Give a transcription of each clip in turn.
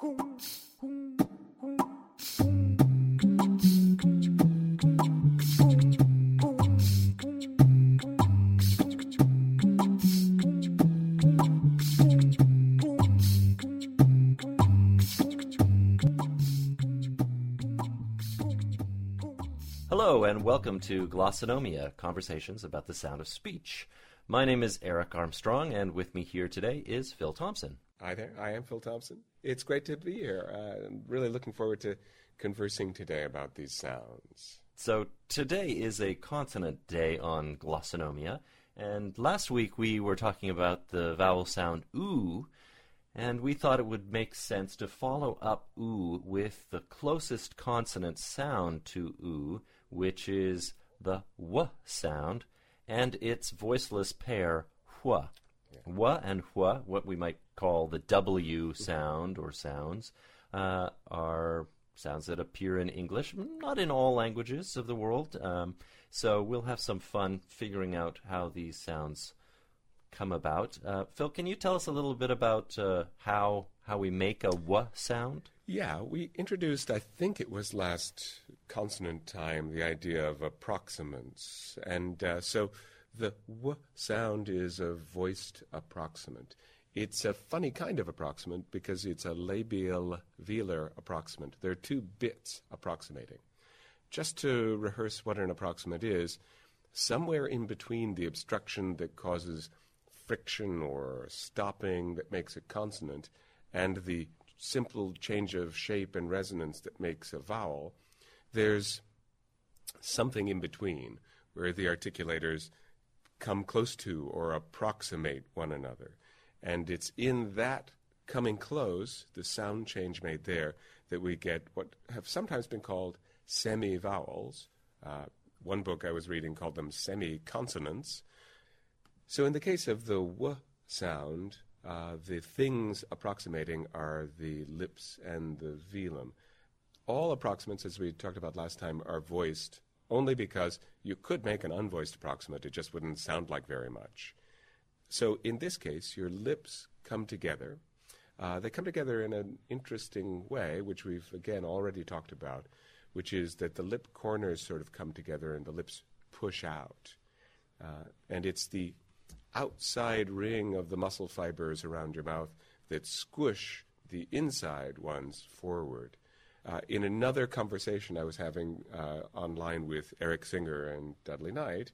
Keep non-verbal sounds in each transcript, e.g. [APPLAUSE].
Hello, and welcome to Glossonomia Conversations about the Sound of Speech. My name is Eric Armstrong, and with me here today is Phil Thompson. Hi there, I am Phil Thompson. It's great to be here. Uh, I'm really looking forward to conversing today about these sounds. So, today is a consonant day on Glossonomia, and last week we were talking about the vowel sound oo, and we thought it would make sense to follow up oo with the closest consonant sound to oo, which is the w sound, and its voiceless pair hua. W and hua, what we might call the W sound or sounds, uh, are sounds that appear in English, not in all languages of the world. Um, so we'll have some fun figuring out how these sounds come about. Uh, Phil, can you tell us a little bit about uh, how how we make a w sound? Yeah, we introduced, I think it was last consonant time, the idea of approximants. And uh, so the w sound is a voiced approximant. It's a funny kind of approximant because it's a labial velar approximant. There are two bits approximating. Just to rehearse what an approximant is, somewhere in between the obstruction that causes friction or stopping that makes a consonant and the simple change of shape and resonance that makes a vowel, there's something in between where the articulators come close to or approximate one another. And it's in that coming close, the sound change made there, that we get what have sometimes been called semi vowels. Uh, one book I was reading called them semi consonants. So in the case of the w sound, uh, the things approximating are the lips and the velum. All approximants, as we talked about last time, are voiced only because you could make an unvoiced approximant. It just wouldn't sound like very much. So in this case, your lips come together. Uh, they come together in an interesting way, which we've again already talked about, which is that the lip corners sort of come together and the lips push out. Uh, and it's the outside ring of the muscle fibers around your mouth that squish the inside ones forward. Uh, in another conversation I was having uh, online with Eric Singer and Dudley Knight,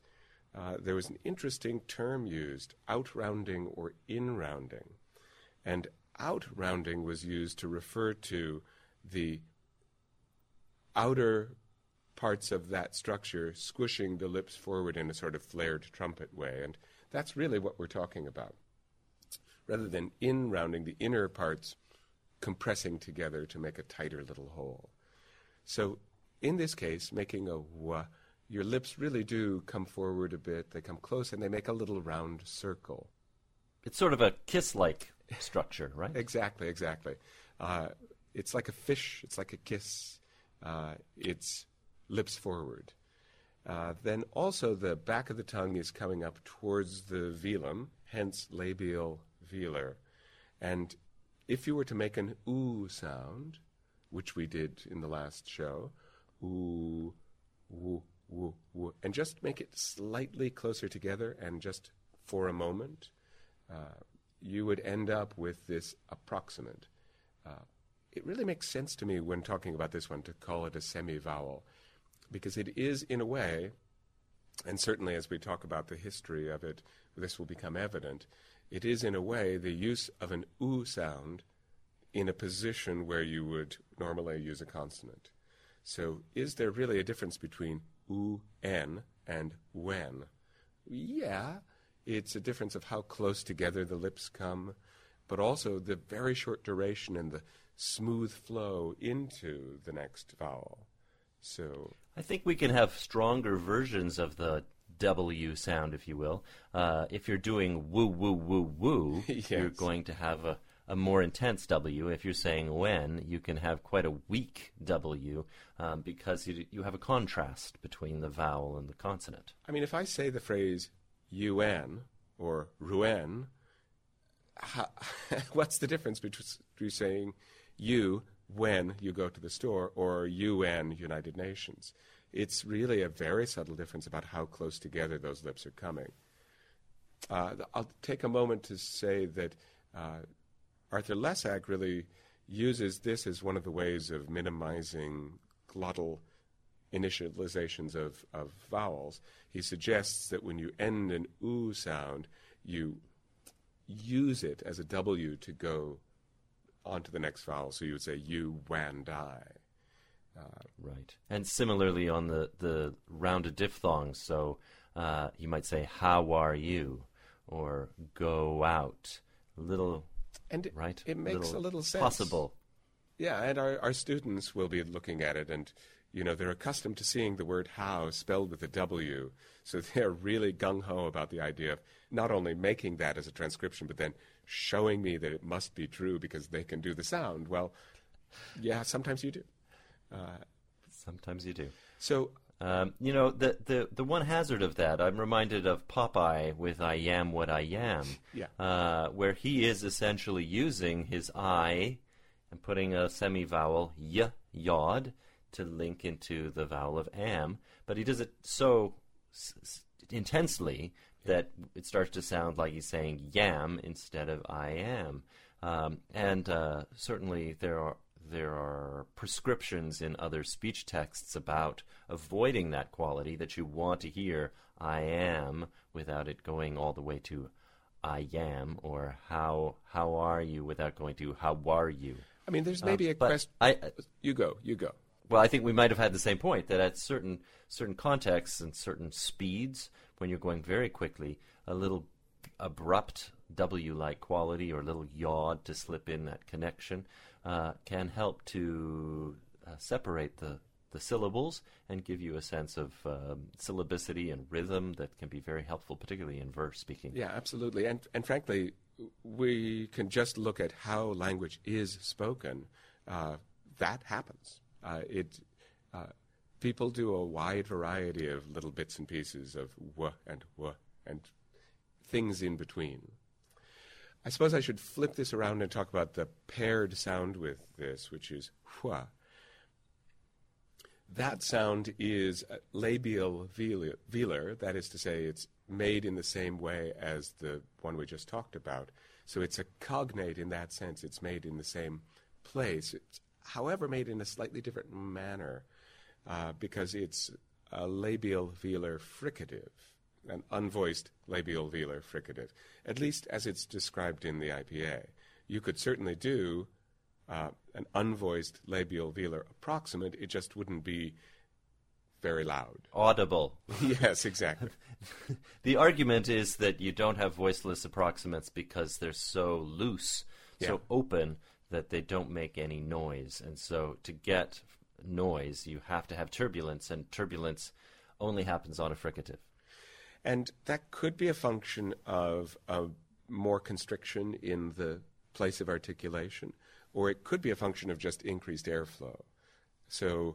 uh, there was an interesting term used, outrounding or inrounding. And outrounding was used to refer to the outer parts of that structure squishing the lips forward in a sort of flared trumpet way. And that's really what we're talking about. Rather than in rounding, the inner parts compressing together to make a tighter little hole. So in this case, making a w, your lips really do come forward a bit. They come close and they make a little round circle. It's sort of a kiss like structure, right? [LAUGHS] exactly, exactly. Uh, it's like a fish, it's like a kiss. Uh, it's lips forward. Uh, then also the back of the tongue is coming up towards the velum, hence labial velar. And if you were to make an oo sound, which we did in the last show, oo, woo, woo, woo, and just make it slightly closer together and just for a moment, uh, you would end up with this approximant. Uh, it really makes sense to me when talking about this one to call it a semi vowel because it is, in a way, and certainly as we talk about the history of it, this will become evident. It is, in a way, the use of an oo sound in a position where you would normally use a consonant. So, is there really a difference between oo n and when? Yeah, it's a difference of how close together the lips come, but also the very short duration and the smooth flow into the next vowel. So I think we can have stronger versions of the W sound, if you will. Uh, if you're doing woo woo woo woo, [LAUGHS] Yes. you're going to have a, a more intense W. If you're saying when, you can have quite a weak W um, because you, you have a contrast between the vowel and the consonant. I mean, if I say the phrase UN or Rouen, [LAUGHS] what's the difference between saying you when you go to the store or UN, United Nations. It's really a very subtle difference about how close together those lips are coming. Uh, I'll take a moment to say that uh, Arthur Lessac really uses this as one of the ways of minimizing glottal initializations of, of vowels. He suggests that when you end an oo sound, you use it as a W to go onto the next vowel. So you would say you, and I. Uh, right. And similarly on the, the rounded diphthongs, so uh, you might say, How are you? or Go out. Little. And it, right? it makes little a little sense. Possible. Yeah, and our, our students will be looking at it and you know, they're accustomed to seeing the word how spelled with a W, so [LAUGHS] they're really gung ho about the idea of not only making that as a transcription, but then showing me that it must be true because they can do the sound. Well, yeah, sometimes you do. Uh, sometimes you do. So, um, you know, the, the the one hazard of that, I'm reminded of Popeye with "I am what I am," yeah. uh, where he is essentially using his I and putting a semi-vowel y yod to link into the vowel of am, but he does it so s- intensely that it starts to sound like he's saying yam instead of I am. Um, and uh, certainly there are there are prescriptions in other speech texts about avoiding that quality that you want to hear I am without it going all the way to I am or how how are you without going to how are you. I mean, there's maybe uh, a question. I, you go, you go well, I think we might have had the same point that at certain certain contexts and certain speeds, when you're going very quickly, a little abrupt W-like quality or a little yod to slip in that connection uh, can help to uh, separate the the syllables and give you a sense of um, syllabicity and rhythm that can be very helpful, particularly in verse speaking. Yeah, absolutely. And and frankly, we can just look at how language is spoken. Uh, that happens. Uh, it uh, people do a wide variety of little bits and pieces of w and w and things in between. I suppose I should flip this around and talk about the paired sound with this, which is hua. That sound is labial velar, that is to say, it's made in the same way as the one we just talked about. So it's a cognate in that sense. It's made in the same place. It's however, made in a slightly different manner uh, because it's a labial velar fricative, an unvoiced labial velar fricative, at least as it's described in the IPA. You could certainly do uh, an unvoiced labial velar approximant, it just wouldn't be very loud. Audible. [LAUGHS] yes, exactly. [LAUGHS] the argument is that you don't have voiceless approximants because they're so loose, yeah. so open that they don't make any noise. And so to get noise, you have to have turbulence, and turbulence only happens on a fricative. And that could be a function of a more constriction in the place of articulation, or it could be a function of just increased airflow. So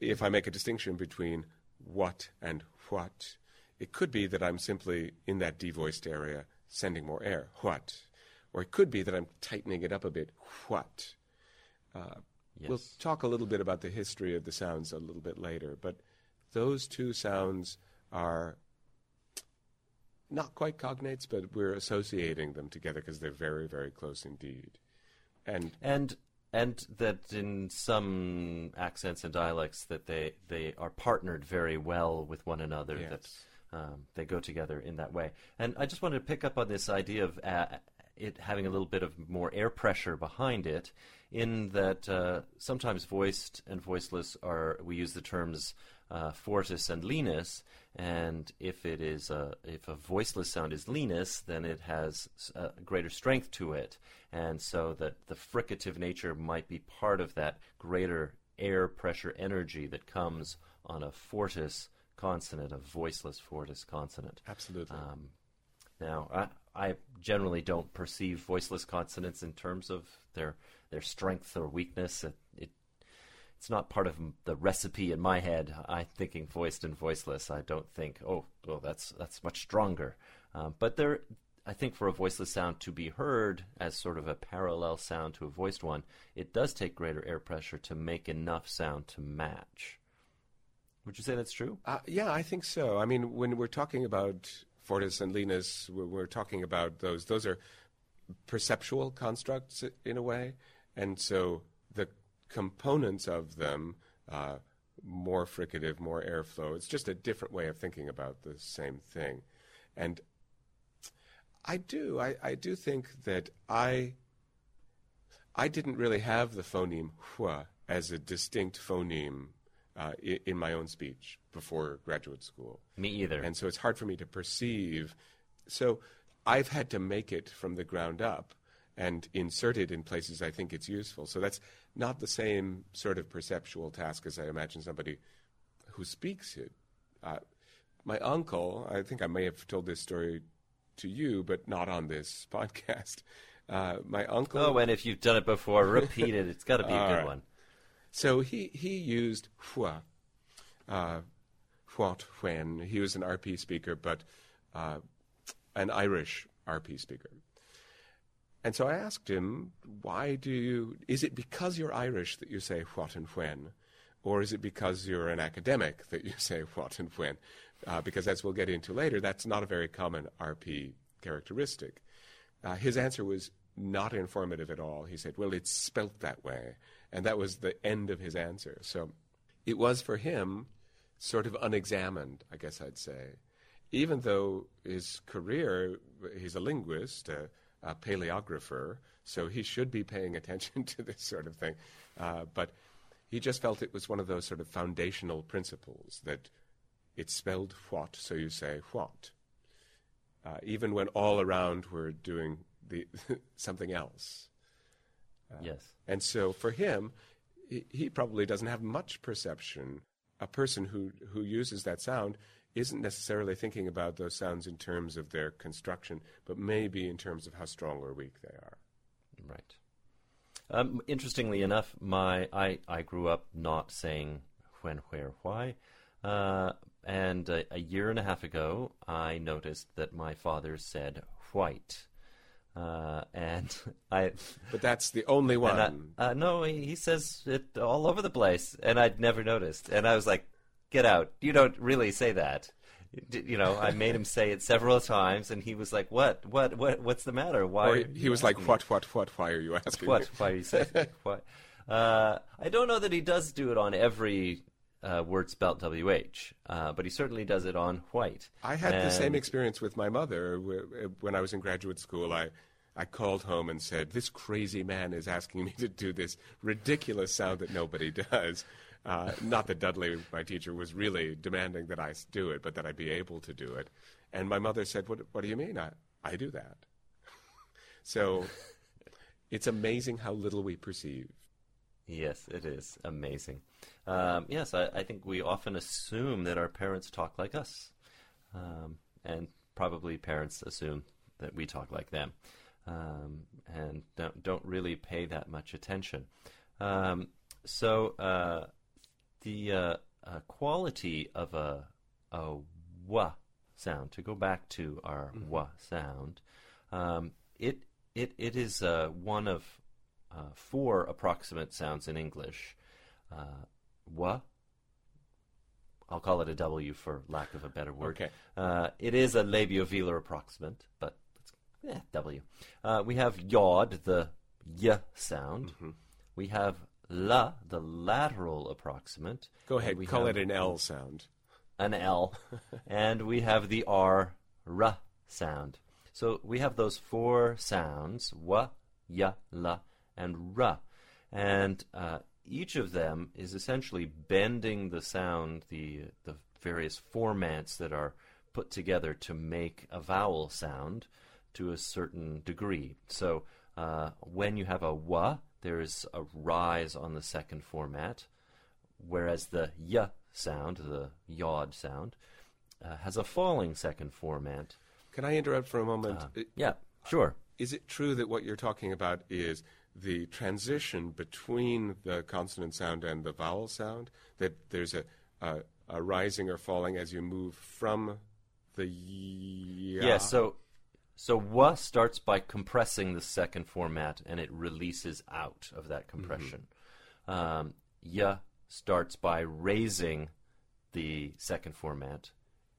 if I make a distinction between what and what, it could be that I'm simply in that devoiced area sending more air. What? Or it could be that I'm tightening it up a bit. What? Uh, yes. We'll talk a little bit about the history of the sounds a little bit later, but those two sounds are not quite cognates, but we're associating them together because they're very, very close indeed. And and and that in some accents and dialects that they they are partnered very well with one another. Yes. That um, they go together in that way. And I just wanted to pick up on this idea of uh, it having a little bit of more air pressure behind it, in that uh, sometimes voiced and voiceless are we use the terms uh, fortis and lenis, and if it is a, if a voiceless sound is lenis, then it has a greater strength to it, and so that the fricative nature might be part of that greater air pressure energy that comes on a fortis consonant, a voiceless fortis consonant. Absolutely. Um, now, I, I generally don't perceive voiceless consonants in terms of their their strength or weakness. It it's not part of the recipe in my head. I'm thinking voiced and voiceless. I don't think, oh, well, that's that's much stronger. Um, but there, I think for a voiceless sound to be heard as sort of a parallel sound to a voiced one, it does take greater air pressure to make enough sound to match. Would you say that's true? Uh, yeah, I think so. I mean, when we're talking about Fortis and Lenis, we're, we're talking about those. Those are perceptual constructs in a way, and so components of them, uh, more fricative, more airflow. It's just a different way of thinking about the same thing, and I do. I, I do think that I. I didn't really have the phoneme hua as a distinct phoneme uh, in, in, my own speech before graduate school. Me either. And so it's hard for me to perceive. So I've had to make it from the ground up and insert it in places I think it's useful. So that's not the same sort of perceptual task as I imagine somebody who speaks it. Uh, my uncle, I think I may have told this story to you, but not on this [LAUGHS] podcast. Uh, my uncle. Oh, and if you've done it before, repeat it. It's got to be a good [LAUGHS] right. one. So he, he used hua, uh, what, when. He was an RP speaker, but uh, an Irish RP speaker. And so I asked him, why do you, is it because you're Irish that you say what and when? Or is it because you're an academic that you say what and when? Uh, because as we'll get into later, that's not a very common RP characteristic. Uh, his answer was not informative at all. He said, well, it's spelt that way. And that was the end of his answer. So it was for him sort of unexamined, I guess I'd say. Even though his career, he's a linguist, a paleographer, so he should be paying attention [LAUGHS] to this sort of thing. Uh, but he just felt it was one of those sort of foundational principles that it's spelled what, so you say what. Uh, even when all around were doing the [LAUGHS] something else. Uh, yes. And so for him, he, he probably doesn't have much perception. A person who, who uses that sound isn't necessarily thinking about those sounds in terms of their construction, but maybe in terms of how strong or weak they are. Right. Um, interestingly enough, my I, I grew up not saying when, where, why. Uh, and a, a, year and a half ago, I noticed that my father said white. Uh, and [LAUGHS] I. But that's the only one. I, uh, no, he, he, says it all over the place, and I'd never noticed. And I was like, "Get out! You don't really say that." You know, I made him say it several times, and he was like, "What? What? What? What's the matter? Why?" Or he was like, "What? What? What? Why are you asking?" What? Why are you saying? [LAUGHS] what? Uh, I don't know that he does do it on every uh, word spelt WH, uh, but he certainly does it on white. I had and the same experience with my mother when I was in graduate school. I, I called home and said, This crazy man is asking me to do this ridiculous sound that nobody [LAUGHS] does. Uh, not that Dudley, my teacher, was really demanding that I do it, but that I be able to do it. And my mother said, What, what do you mean? I, I do that. [LAUGHS] so it's amazing how little we perceive. Yes, it is amazing. Um, yes, I, I, think we often assume that our parents talk like us, um, and probably parents assume that we talk like them, um, and don't don't really pay that much attention. Um, so uh, the uh, uh, quality of a a wa sound. To go back to our mm-hmm. wa sound, um, it it it is uh, one of uh, four approximant sounds in English. Uh, wa. I'll call it a W for lack of a better word. Okay. Uh, it is a labiovelar approximant, but yeah, W. Uh, we have yod, the y sound. Mm-hmm. We have la, the lateral approximant. Go ahead. We call it an L sound. An L, [LAUGHS] and we have the R, r sound. So we have those four sounds: wa, ya, la, and ra. And uh, each of them is essentially bending the sound, the, the various formats that are put together to make a vowel sound to a certain degree. So uh, when you have a wa, there is a rise on the second format, whereas the y sound, the yod sound, uh, has a falling second format. Can I interrupt for a moment? Uh, yeah, sure. Is it true that what you're talking about is the transition between the consonant sound and the vowel sound, that there's a, a, a rising or falling as you move from the yeah. Yeah, so So wa starts by compressing the second format and it releases out of that compression. Um, ya starts by raising the second format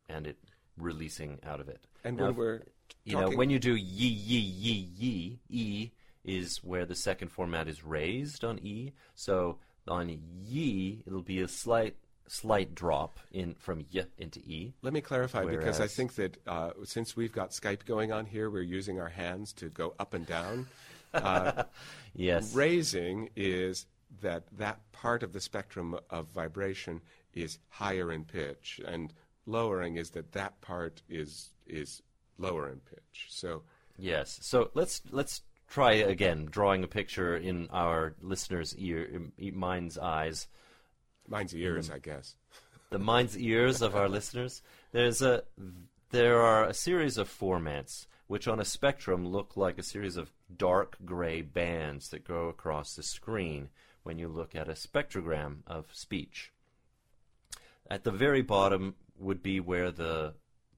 and it releasing out of it. And Now, when we're you know, when you do yi yi yi yi, e is where the second format is raised on e. So on yi, it'll be a slight slight drop in from y into e. Let me clarify because I think that uh, since we've got Skype going on here, we're using our hands to go up and down. [LAUGHS] Yes. Raising is that that part of the spectrum of vibration is higher in pitch, and lowering is that that part is is lower in pitch. So Yes. So let's let's try again, drawing a picture in our listeners' ear, mind's eyes, mine's ears, I guess. [LAUGHS] the mind's ears of our listeners. There's a there are a series of formats which, on a spectrum, look like a series of dark gray bands that go across the screen when you look at a spectrogram of speech. At the very bottom would be where the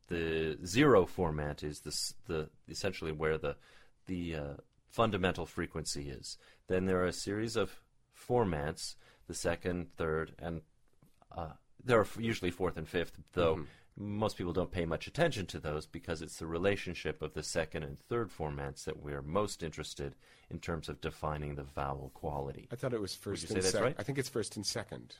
the zero format is this the essentially where the the uh, fundamental frequency is. Then there are a series of formats, the second, third, and uh, there are usually fourth and fifth, though most people don't pay much attention to those because it's the relationship of the second and third formats that we're most interested in terms of defining the vowel quality. I thought it was first and second. right? I think it's first and second.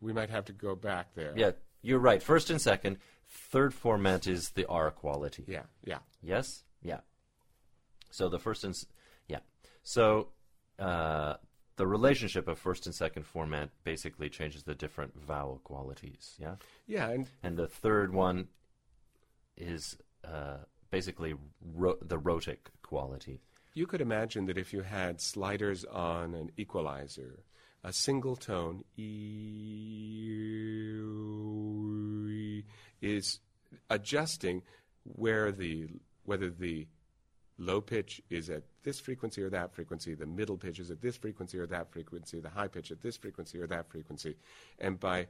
We might have to go back there. Yeah, you're right. First and second. Third format is the R quality. Yeah, yeah. Yes? Yeah. So the first and s- yeah. So uh, the relationship of first and second format basically changes the different vowel qualities. Yeah. Yeah, and And the third one is uh, basically ro- the rhotic quality. You could imagine that if you had sliders on an equalizer, a single tone e is adjusting where the whether the low pitch is at this frequency or that frequency, the middle pitch is at this frequency or that frequency, the high pitch at this frequency or that frequency, and by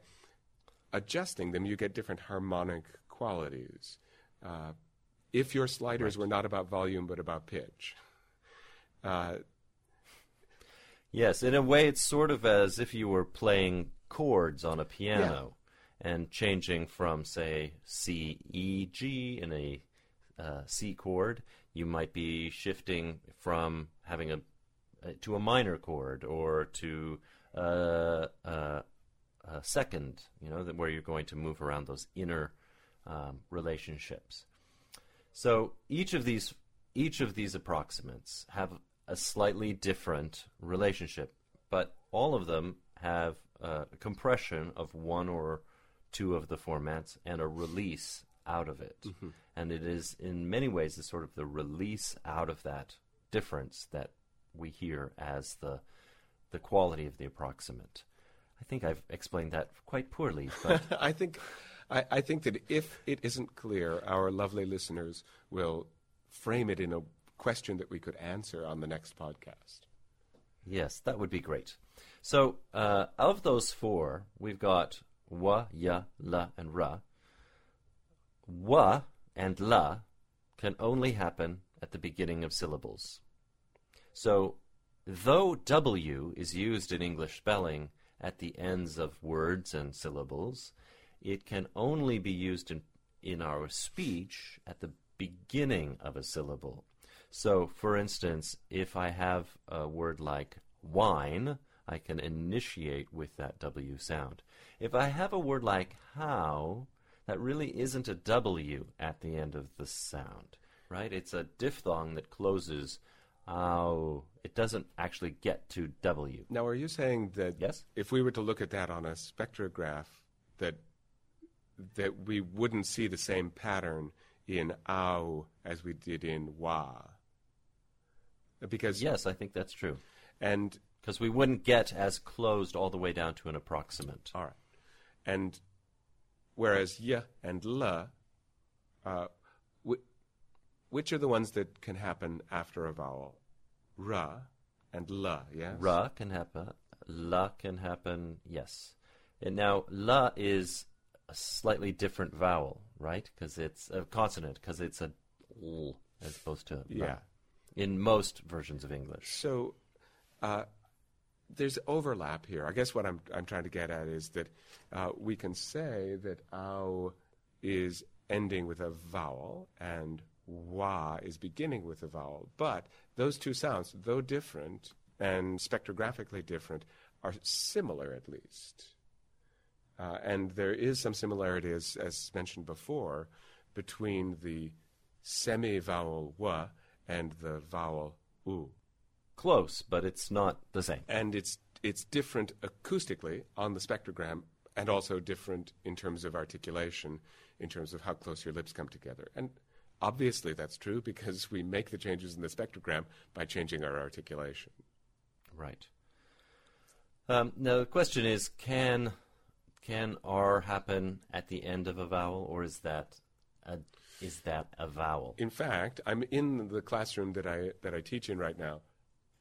adjusting them, you get different harmonic qualities. Uh, if your sliders were not about volume but about pitch, uh, Yes, in a way, it's sort of as if you were playing chords on a piano and changing from, say, C, E, G in a uh, C chord. You might be shifting from having a to a minor chord or to uh, uh, a second, you know, where you're going to move around those inner um, relationships. So each of these each of these approximants have a slightly different relationship, but all of them have uh, a compression of one or two of the formats and a release out of it. And it is in many ways the sort of the release out of that difference that we hear as the the quality of the approximant. I think I've explained that quite poorly, [LAUGHS] but I think, I, I think that if it isn't clear, our lovely listeners will frame it in a question that we could answer on the next podcast. Yes, that would be great. So, uh, of those four, we've got wa, ya, la, and ra. Wa and la can only happen at the beginning of syllables. So, though W is used in English spelling at the ends of words and syllables, it can only be used in, in our speech at the beginning of a syllable. So, for instance, if I have a word like wine, I can initiate with that W sound. If I have a word like how, that really isn't a W at the end of the sound, right? It's a diphthong that closes ow. It doesn't actually get to W. Now, are you saying that Yes? if we were to look at that on a spectrograph, that that we wouldn't see the same pattern in ow as we did in wa? Because Yes, I think that's true. and Because we wouldn't get as closed all the way down to an approximant. all right, and whereas y and la, uh, wh- which are the ones that can happen after a vowel? Ra and la, yes. Ra can happen. La can happen. Yes. And now la is a slightly different vowel, right? Because it's a consonant. Because it's a l as opposed to Yeah. in most versions of English. So uh, there's overlap here. I guess what I'm I'm trying to get at is that uh, we can say that ow is ending with a vowel and wa is beginning with a vowel, but those two sounds, though different and spectrographically different, are similar at least. Uh, and there is some similarity, as, as mentioned before, between the semi-vowel wa and the vowel u. Close, but it's not the same. And it's, it's different acoustically on the spectrogram and also different in terms of articulation, in terms of how close your lips come together. And obviously that's true because we make the changes in the spectrogram by changing our articulation. Right. Um, now the question is, can can R happen at the end of a vowel, or is that a, is that a vowel? In fact, I'm in the classroom that I that I teach in right now,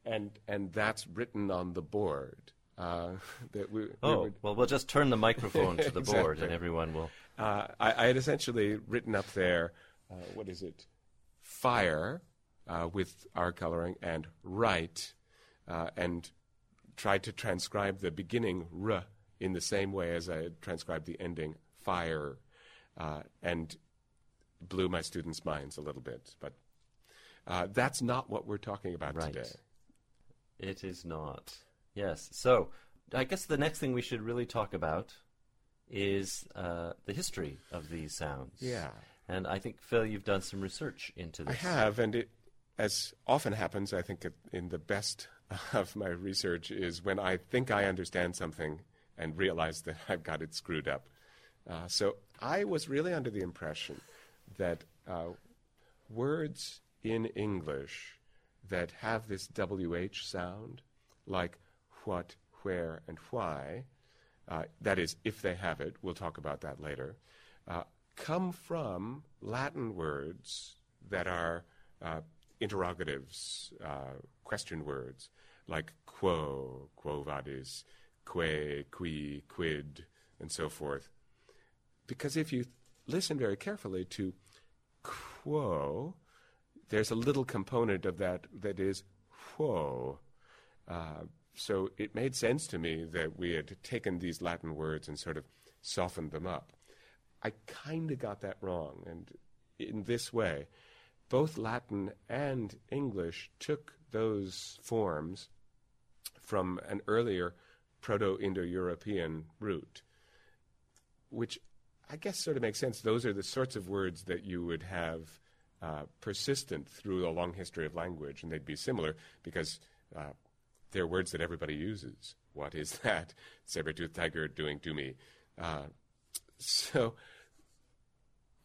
and and that's written on the board. Uh, [LAUGHS] that we, we Oh, would- well, we'll just turn the microphone to the [LAUGHS] board, and everyone will. uh, I, I had essentially written up there, uh, what is it? Fire uh, with our coloring and right, uh, and tried to transcribe the beginning r in the same way as I had transcribed the ending fire, uh, and blew my students' minds a little bit. But uh, that's not what we're talking about Right. today. It is not. Yes. So I guess the next thing we should really talk about is uh, the history of these sounds. Yeah. And I think Phil, you've done some research into this. I have, and it, as often happens, I think in the best [LAUGHS] of my research is when I think I understand something and realize that [LAUGHS] I've got it screwed up. Uh, so I was really under the impression that uh, words in English that have this WH sound, like what, where, and why, uh, that is, if they have it, we'll talk about that later, uh, come from Latin words that are uh, interrogatives, uh, question words, like quo, quo vadis, que, qui, quid, and so forth. Because if you listen very carefully to quo, there's a little component of that that is whoa. Uh, so it made sense to me that we had taken these Latin words and sort of softened them up. I kind of got that wrong, and in this way, both Latin and English took those forms from an earlier Proto Indo European root, which I guess sort of makes sense. Those are the sorts of words that you would have uh, persistent through a long history of language, and they'd be similar because uh, they're words that everybody uses. What is [LAUGHS] that? Saber-toothed tiger doing to me. Uh, so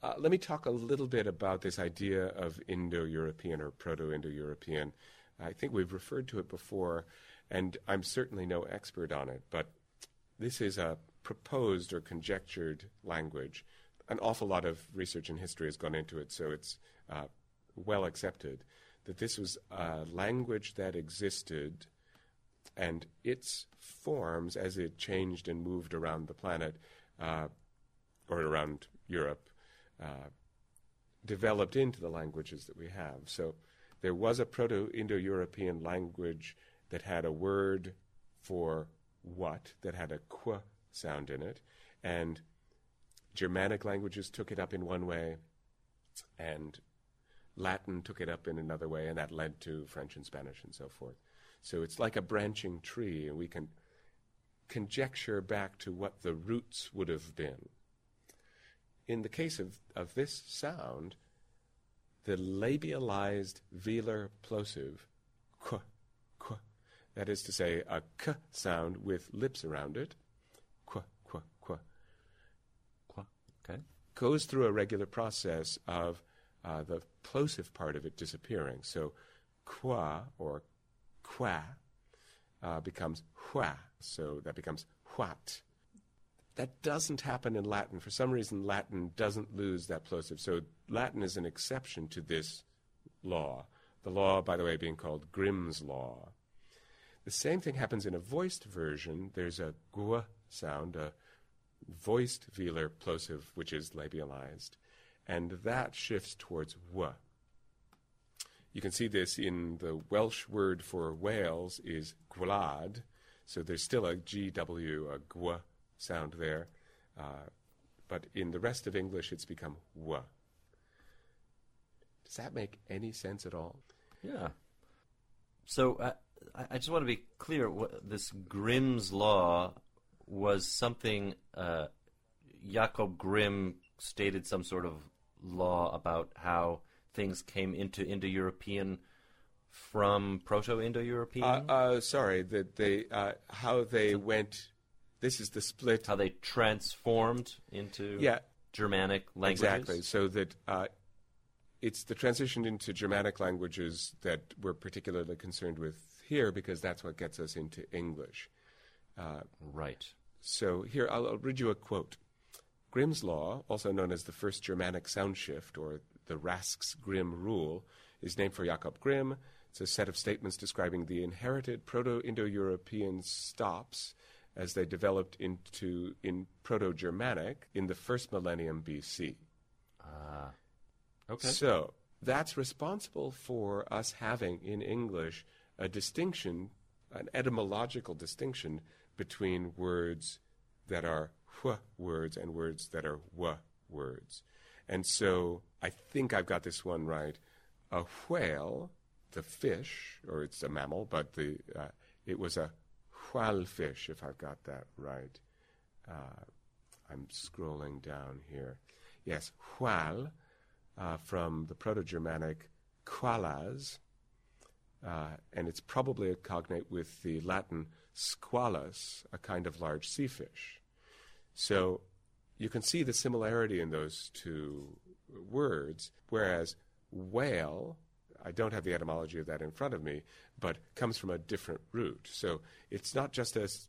uh, let me talk a little bit about this idea of Indo-European or Proto-Indo-European. I think we've referred to it before, and I'm certainly no expert on it, but this is a proposed or conjectured language. An awful lot of research and history has gone into it, so it's uh, well accepted that this was a language that existed and its forms as it changed and moved around the planet uh, or around Europe uh, developed into the languages that we have. So there was a Proto Indo European language that had a word for what, that had a qu sound in it, and Germanic languages took it up in one way, and Latin took it up in another way, and that led to French and Spanish and so forth. So it's like a branching tree, and we can conjecture back to what the roots would have been. In the case of, of this sound, the labialized velar plosive, qu, qu, that is to say, a k sound with lips around it, qu, qu, qu, Qua- Okay. goes through a regular process of uh, the plosive part of it disappearing. So, qua or qua uh, becomes hua. So that becomes what. That doesn't happen in Latin. For some reason, Latin doesn't lose that plosive. So Latin is an exception to this law. The law, by the way, being called Grimm's law. The same thing happens in a voiced version. There's a gu sound, a voiced velar plosive, which is labialized, and that shifts towards w. you can see this in the Welsh word for Wales is gwlad, so there's still a GW, a gw sound there. Uh, but in the rest of English, it's become w. Does that make any sense at all? Yeah. So uh, I, just want to be clear. This Grimm's law was something uh, Jacob Grimm stated some sort of law about how things came into Indo-European from Proto-Indo-European. Uh, uh, sorry, that they uh, how they went. This is the split. how they transformed into Yeah, Germanic languages. exactly. So that uh, it's the transition into Germanic languages that we're particularly concerned with here because that's what gets us into English. Uh, Right. So here, I'll, I'll read you a quote. Grimm's law, also known as the first Germanic sound shift or the Rask's Grimm rule, is named for Jakob Grimm. It's a set of statements describing the inherited Proto-Indo-European stops as they developed into in Proto-Germanic in the first millennium BC. Ah. okay. So that's responsible for us having in English a distinction, an etymological distinction between words that are wh words and words that are w words. And so I think I've got this one right. A whale, the fish, or it's a mammal, but the uh, it was a whale fish, if I've got that right. Uh, I'm scrolling down here. Yes, whale uh, from the Proto-Germanic qualas, uh, and it's probably a cognate with the Latin squalus, a kind of large sea fish. So you can see the similarity in those two words, whereas whale, I don't have the etymology of that in front of me, but comes from a different root. So it's not just a s-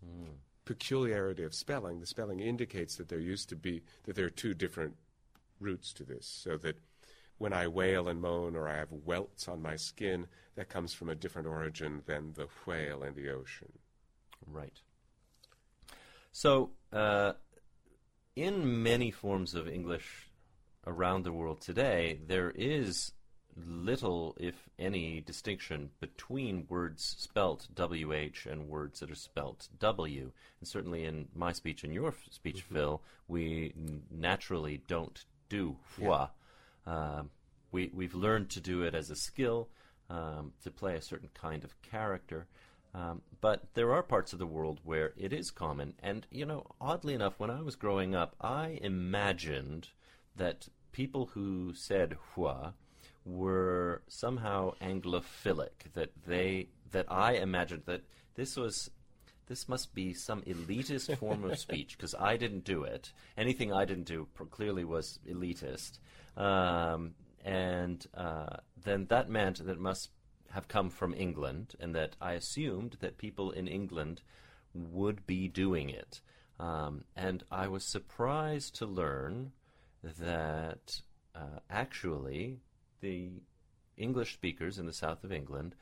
peculiarity of spelling. The spelling indicates that there used to be, that there are two different roots to this, so that when I wail and moan or I have welts on my skin, that comes from a different origin than the whale in the ocean. Right. So, uh, in many forms of English around the world today, there is little, if any, distinction between words spelt WH and words that are spelt W. And certainly in my speech and your speech, Phil, we n- naturally don't do foi. Um, we, we've learned to do it as a skill, um, to play a certain kind of character. Um, but there are parts of the world where it is common. And, you know, oddly enough, when I was growing up, I imagined that people who said foi were somehow Anglophilic, that they, that I imagined that this was this must be some elitist form of [LAUGHS] speech because I didn't do it. Anything I didn't do clearly was elitist. Um, and uh, then that meant that it must have come from England, and that I assumed that people in England would be doing it. Um, and I was surprised to learn that uh, actually the English speakers in the south of England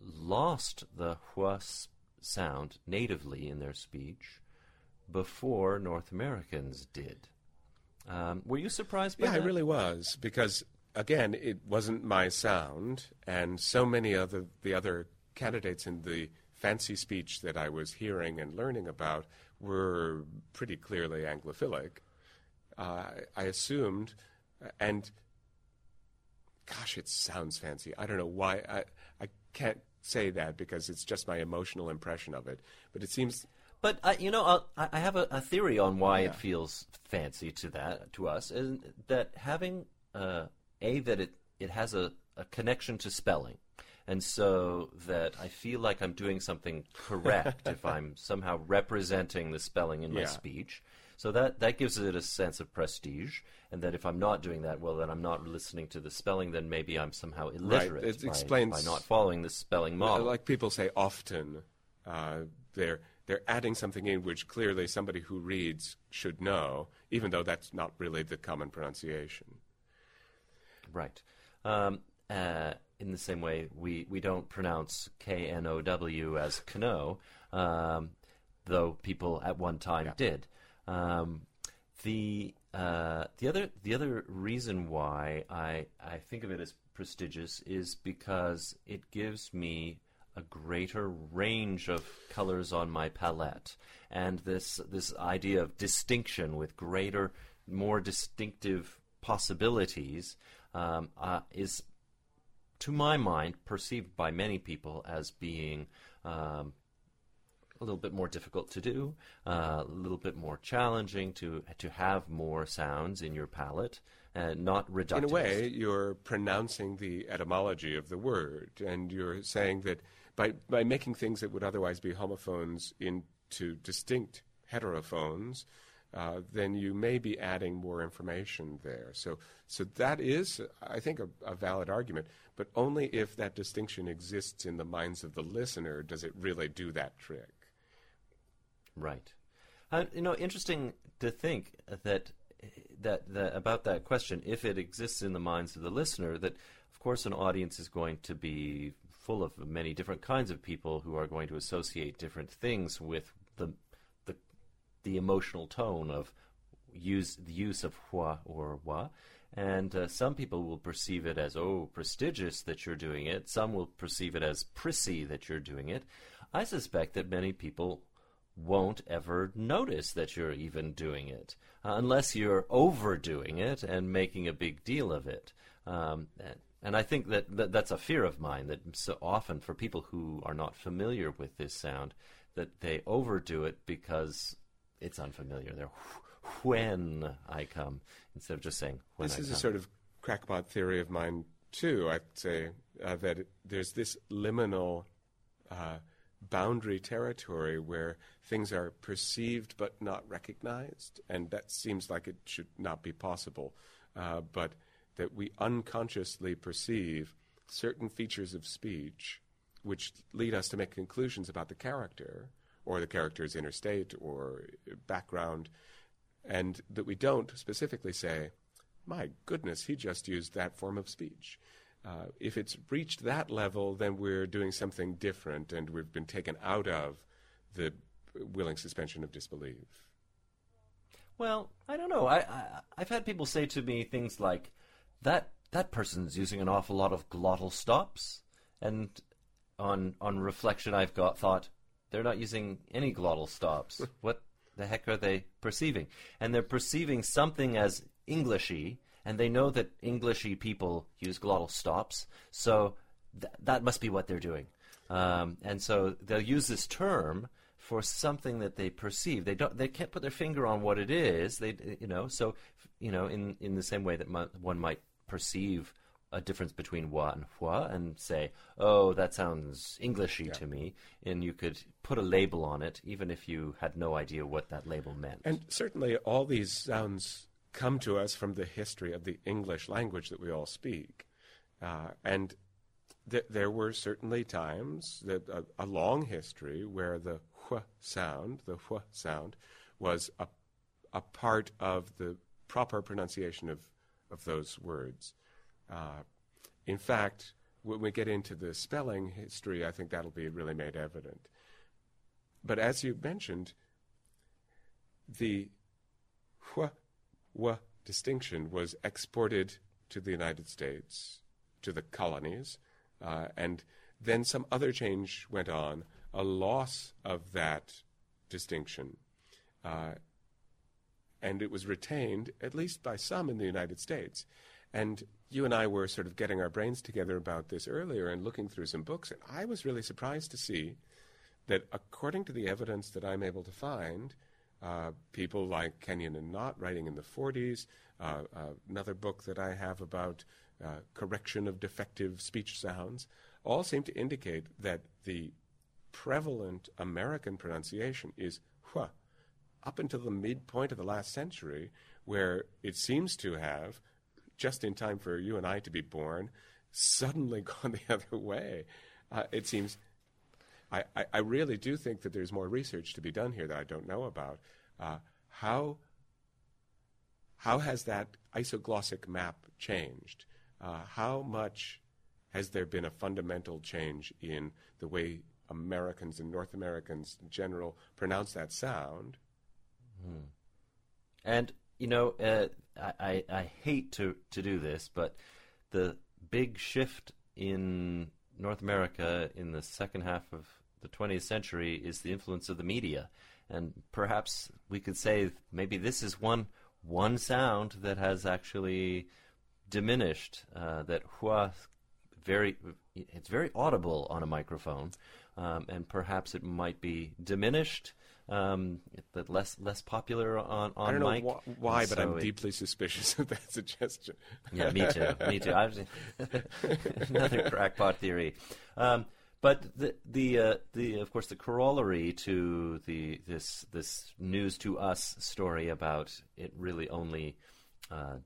lost the hua sound natively in their speech before North Americans did. Um, were you surprised by Yeah, I really was because again, it wasn't my sound, and so many of the, the other candidates in the fancy speech that I was hearing and learning about were pretty clearly Anglophilic. Uh, I assumed, and gosh, it sounds fancy. I don't know why. I I can't say that because it's just my emotional impression of it. But it seems But uh, you know, I'll, I I have a, a theory on why Yeah. it feels fancy to that to us, and that having uh, a that it it has a, a connection to spelling, and so that I feel like I'm doing something correct if I'm [LAUGHS] somehow representing the spelling in my Yeah. speech. So that that gives it a sense of prestige, and that if I'm not doing that, well, then I'm not listening to the spelling. Then maybe I'm somehow illiterate It by, explains- by not following the spelling model. like people say often, uh, they're they're adding something in which clearly somebody who reads should know, even though that's not really the common pronunciation. Right. Um, uh, in the same way, we, we don't pronounce K N O W as Kno, um, though people at one time Yeah. did. Um, the uh, the other the other reason why I I think of it as prestigious is because it gives me a greater range of colors on my palette, and this this idea of distinction with greater, more distinctive possibilities um, uh, is, to my mind, perceived by many people as being um, a little bit more difficult to do, uh, a little bit more challenging to to have more sounds in your palate, and not reductive. In a way, you're pronouncing the etymology of the word, and you're saying that by by making things that would otherwise be homophones into distinct heterophones, uh, then you may be adding more information there. So, so that is, I think, a, a, valid argument, but only if that distinction exists in the minds of the listener does it really do that trick. Right. Uh, you know, interesting to think that that, that about that question. If it exists in the minds of the listener, that of course an audience is going to be full of many different kinds of people who are going to associate different things with the the emotional tone of use the use of hua or wa. And uh, some people will perceive it as, oh, prestigious that you're doing it. Some will perceive it as prissy that you're doing it. I suspect that many people won't ever notice that you're even doing it uh, unless you're overdoing it and making a big deal of it. Um, and, and, I think that, that that's a fear of mine that so often for people who are not familiar with this sound, that they overdo it because it's unfamiliar. They're when I come instead of just saying when this I is come. a sort of crackpot theory of mine too. I'd say uh, that there's this liminal. Uh, boundary territory where things are perceived but not recognized, and that seems like it should not be possible. Uh, but that we unconsciously perceive certain features of speech which lead us to make conclusions about the character or the character's inner state or background, and that we don't specifically say, my goodness, he just used that form of speech. Uh, if it's reached that level, then we're doing something different and we've been taken out of the willing suspension of disbelief. Well, I don't know. I, I I've had people say to me things like that that person's using an awful lot of glottal stops, and on on reflection, I've got thought they're not using any glottal stops. [LAUGHS] what the heck are they perceiving? And they're perceiving something as Englishy and they know that Englishy people use glottal stops, so th- that must be what they're doing. Um, and so they'll use this term for something that they perceive. They don't. They can't put their finger on what it is. They, you know. So, you know, in in the same way that one might perceive a difference between wa and hua and say, "Oh, that sounds Englishy yeah. to me," and you could put a label on it, even if you had no idea what that label meant. And certainly, all these sounds come to us from the history of the English language that we all speak. Uh, and th- there were certainly times, that uh, a long history, where the hua sound, the hua sound, was a, a part of the proper pronunciation of, of those words. Uh, in fact, when we get into the spelling history, I think that'll be really made evident. But as you mentioned, the hua distinction was exported to the United States, to the colonies, uh, and then some other change went on, a loss of that distinction. Uh, and it was retained, at least by some in the United States. And you and I were sort of getting our brains together about this earlier and looking through some books, and I was really surprised to see that according to the evidence that I'm able to find, uh, people like Kenyon and Knott writing in the 40s, uh, uh, another book that I have about uh, correction of defective speech sounds, all seem to indicate that the prevalent American pronunciation is hua, up until the midpoint of the last century, where it seems to have, just in time for you and I to be born, suddenly [LAUGHS] gone the other way. Uh, it seems I, I, I, really do think that there's more research to be done here that I don't know about. Uh, how, how has that isoglossic map changed? Uh, how much has there been a fundamental change in the way Americans and North Americans in general pronounce that sound? Hmm. And you know, uh, I, I, hate to to do this, but the big shift in North America in the second half of the 20th century is the influence of the media. And perhaps we could say maybe this is one one sound that has actually diminished. Uh, that hua very it's very audible on a microphone, um, and perhaps it might be diminished. Um, but less less popular on on I don't mic. know wh- why, but I'm it- deeply suspicious [LAUGHS] of that suggestion. Yeah, me too. Me too. Was [LAUGHS] another crackpot theory. Um, but the the uh, the of course the corollary to the this this news to us story about it really only uh,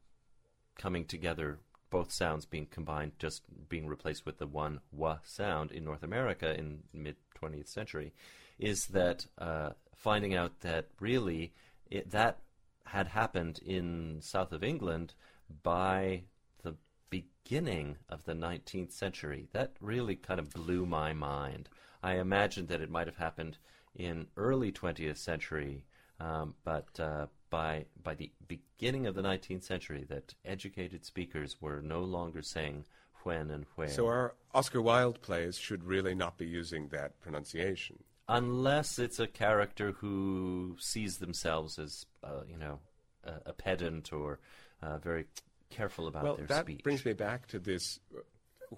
coming together, both sounds being combined, just being replaced with the one wa sound in North America in mid 20th century, is that uh, finding out that really it, that had happened in south of England by the beginning of the 19th century. That really kind of blew my mind. I imagined that it might have happened in early 20th century, um, but uh, by by the beginning of the 19th century, that educated speakers were no longer saying when and where, So our Oscar Wilde plays should really not be using that pronunciation. Unless it's a character who sees themselves as uh, you know a, a pedant or uh, very careful about well, their that speech. brings me back to this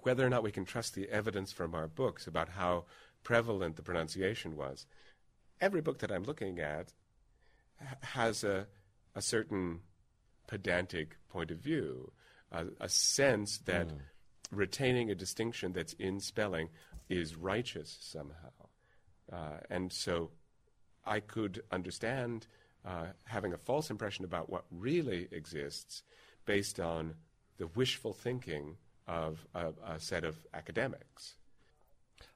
whether or not we can trust the evidence from our books about how prevalent the pronunciation was. Every book that I'm looking at has a, a certain pedantic point of view, a, a sense that retaining a distinction that's in spelling is righteous somehow. Uh, and so I could understand uh, having a false impression about what really exists based on the wishful thinking of a, a set of academics.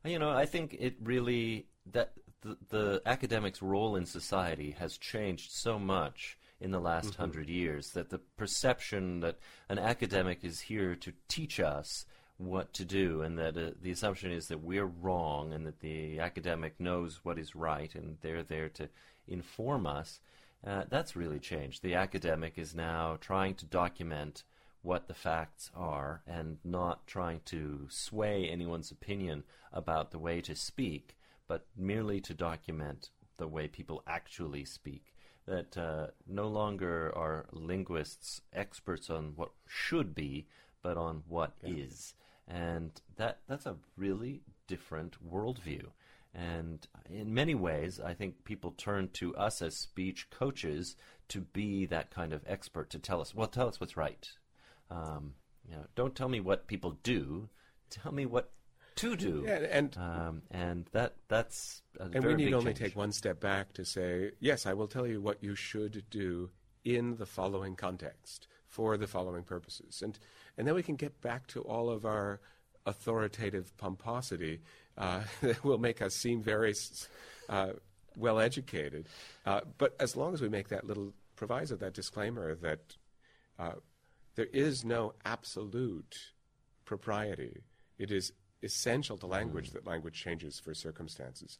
You know, I think it really that the, the academic's role in society has changed so much in the last hundred years that the perception that an academic is here to teach us what to do, and that uh, the assumption is that we're wrong, and that the academic knows what is right, and they're there to inform us. Uh, that's really changed. The academic is now trying to document what the facts are and not trying to sway anyone's opinion about the way to speak, but merely to document the way people actually speak. That uh, no longer are linguists experts on what should be, but on what is, and that that's a really different worldview. And in many ways, I think people turn to us as speech coaches to be that kind of expert to tell us, well, tell us what's right. Um, you know, don't tell me what people do. Tell me what to do. Yeah, and Um, and that that's a and we need only change. take one step back to say, yes, I will tell you what you should do in the following context for the following purposes, and and then we can get back to all of our authoritative pomposity uh, [LAUGHS] that will make us seem very uh, well educated. Uh, but as long as we make that little proviso, that disclaimer that uh, there is no absolute propriety. It is essential to language that language changes for circumstances.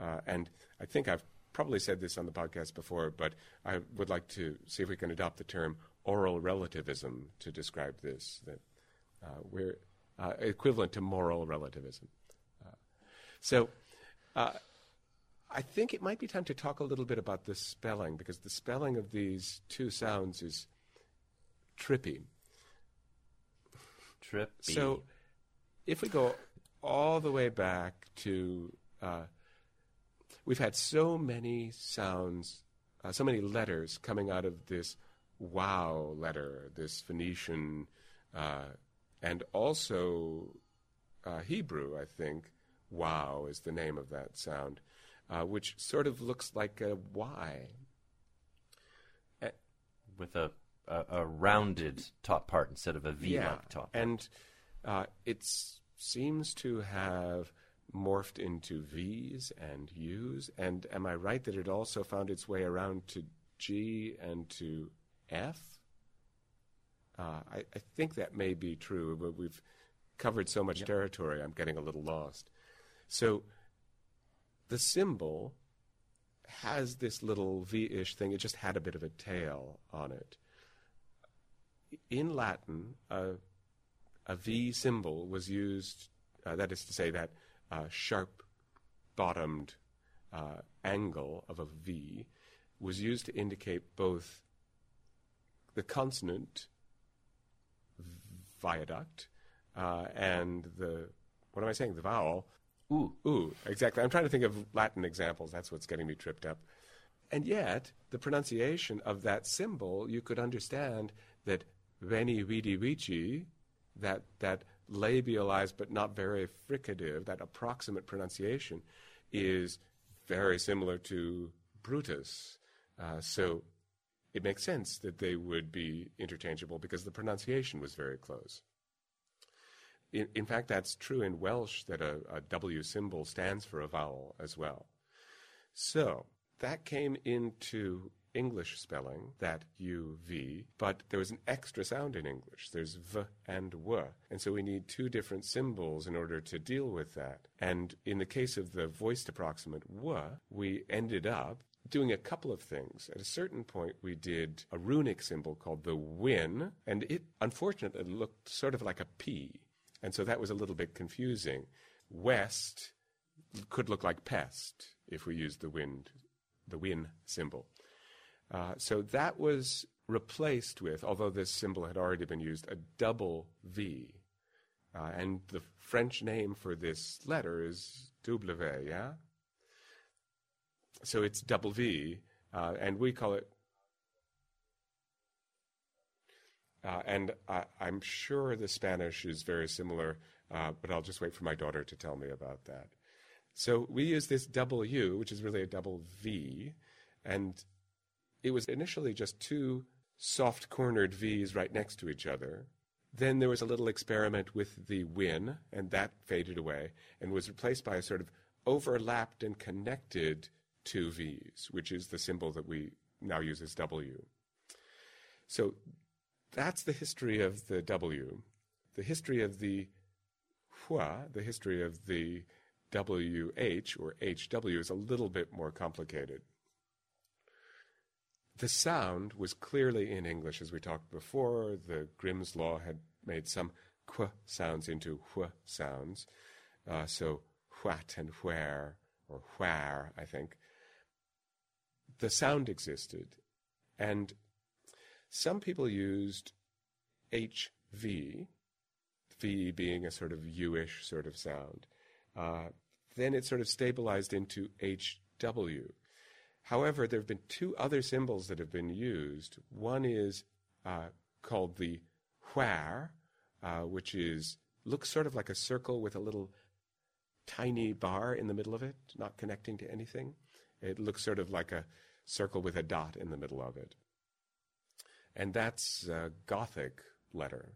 Uh, and I think I've probably said this on the podcast before, but I would like to see if we can adopt the term oral relativism to describe this, that uh, we're uh, equivalent to moral relativism. Uh, so uh, I think it might be time to talk a little bit about the spelling, because the spelling of these two sounds is trippy. Trippy. So, if we go all the way back to, uh, we've had so many sounds, uh, so many letters coming out of this waw letter, this Phoenician, uh, and also uh, Hebrew, I think. Waw is the name of that sound, uh, which sort of looks like a Y. with a, a a rounded top part instead of a V-like top. Part. And uh, it seems to have morphed into V's and U's. And am I right that it also found its way around to G and to F? Uh, I, I think that may be true, but we've covered so much territory, I'm getting a little lost. So the symbol has this little V-ish thing. It just had a bit of a tail on it. In Latin, a V symbol was used, uh, that is to say, that uh, sharp bottomed uh, angle of a V was used to indicate both the consonant viaduct uh, and the, what am I saying, the vowel. Ooh. Ooh, exactly. I'm trying to think of Latin examples. That's what's getting me tripped up. And yet, the pronunciation of that symbol, you could understand that veni vidi vici, that, that labialized but not very fricative, that approximate pronunciation, is very similar to Brutus. Uh, so it makes sense that they would be interchangeable because the pronunciation was very close. In, in fact, that's true in Welsh that a, a W symbol stands for a vowel as well. So that came into English spelling, that UV, but there was an extra sound in English. There's V and W. And so we need two different symbols in order to deal with that. And in the case of the voiced approximant W, we ended up doing a couple of things. At a certain point, we did a runic symbol called the wynn, and it unfortunately looked sort of like a P. And so that was a little bit confusing. West could look like pest if we used the wind, the wynn symbol. Uh, so that was replaced with, although this symbol had already been used, a double V. Uh, and the French name for this letter is W, yeah? So it's double V, uh, and we call it. Uh, and I, am sure the Spanish is very similar, uh, but I'll just wait for my daughter to tell me about that. So we use this double W, which is really a double V, and it was initially just two soft cornered V's right next to each other. Then there was a little experiment with the wynn, and that faded away and was replaced by a sort of overlapped and connected two V's, which is the symbol that we now use as W. So that's the history of the W. The history of the Hua, the history of the WH or HW is a little bit more complicated. The sound was clearly in English, as we talked before. The Grimm's Law had made some qu sounds into wh sounds. Uh, so what and where, or where, I think. The sound existed. And some people used HV, V being a sort of U-ish sort of sound. Uh, then it sort of stabilized into HW. However, there have been two other symbols that have been used. One is uh, called the hwair, uh, which is looks sort of like a circle with a little tiny bar in the middle of it, not connecting to anything. It looks sort of like a circle with a dot in the middle of it. And that's a Gothic letter.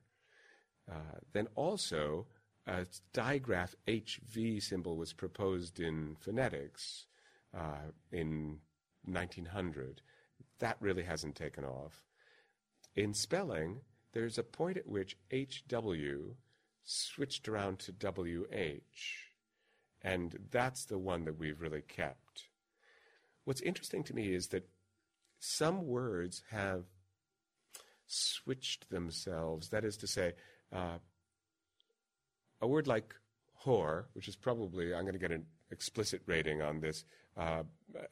Uh, then also, a digraph HV symbol was proposed in phonetics uh, in 1900. That really hasn't taken off. In spelling, there's a point at which HW switched around to WH, and that's the one that we've really kept. What's interesting to me is that some words have switched themselves. That is to say, uh, a word like whore, which is probably, I'm going to get an explicit rating on this, uh,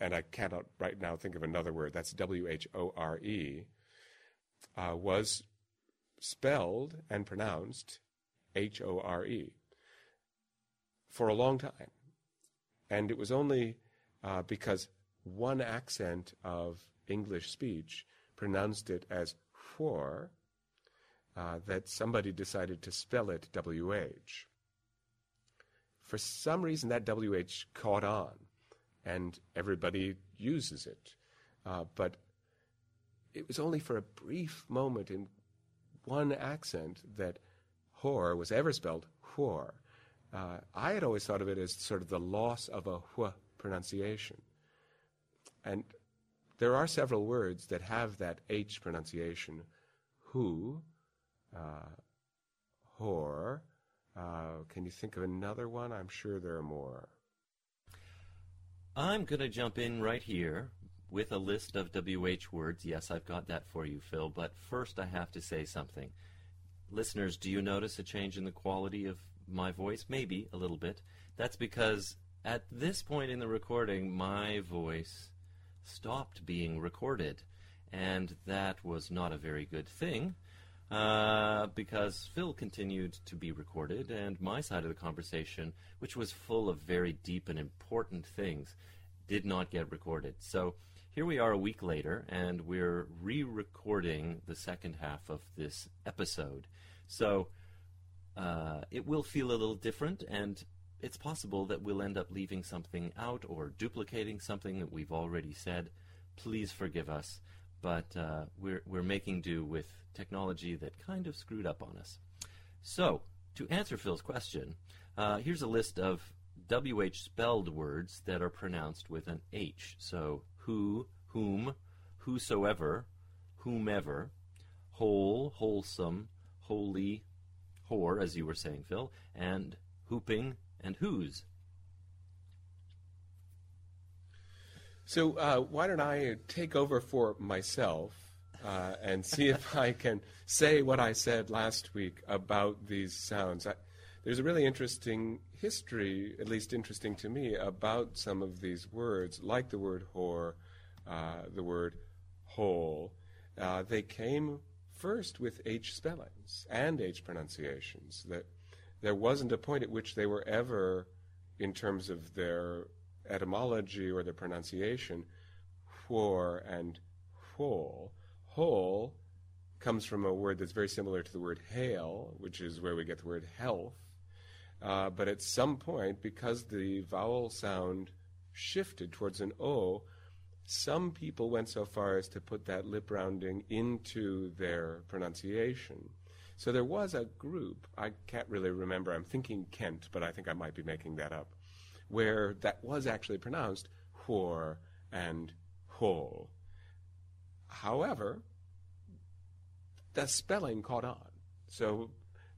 and I cannot right now think of another word, that's W H O R E, uh, was spelled and pronounced H O R E for a long time. And it was only uh, because one accent of English speech pronounced it as for uh, that somebody decided to spell it WH. For some reason, that WH caught on, and everybody uses it. Uh, but it was only for a brief moment in one accent that whore was ever spelled whore. Uh, I had always thought of it as sort of the loss of a wh pronunciation. And there are several words that have that H pronunciation who, uh, whore. Uh, can you think of another one? I'm sure there are more. I'm going to jump in right here with a list of WH words. Yes, I've got that for you, Phil, but first I have to say something. listeners, do you notice a change in the quality of my voice? Maybe a little bit. That's because at this point in the recording, my voice stopped being recorded. And that was not a very good thing uh, because Phil continued to be recorded, and my side of the conversation, which was full of very deep and important things, did not get recorded. So here we are a week later, and we're re recording the second half of this episode. So uh, it will feel a little different, and it's possible that we'll end up leaving something out or duplicating something that we've already said. Please forgive us, but uh, we're, we're making do with technology that kind of screwed up on us. So, to answer Phil's question, uh, here's a list of WH spelled words that are pronounced with an H. So, who, whom, whosoever, whomever, whole, wholesome, holy, whore, as you were saying, Phil, and whooping and whose. So uh, why don't I take over for myself uh, and see if I can say what I said last week about these sounds? I, there's a really interesting history, at least interesting to me, about some of these words, like the word whore, uh, the word whole. Uh, they came first with H spellings and H pronunciations. That there wasn't a point at which they were ever, in terms of their etymology or their pronunciation, whore and whole. Whole comes from a word that's very similar to the word hail, which is where we get the word health. Uh, but at some point, because the vowel sound shifted towards an O, some people went so far as to put that lip rounding into their pronunciation. So there was a group, I can't really remember, I'm thinking Kent, but I think I might be making that up, where that was actually pronounced whore and whole. However, the spelling caught on. So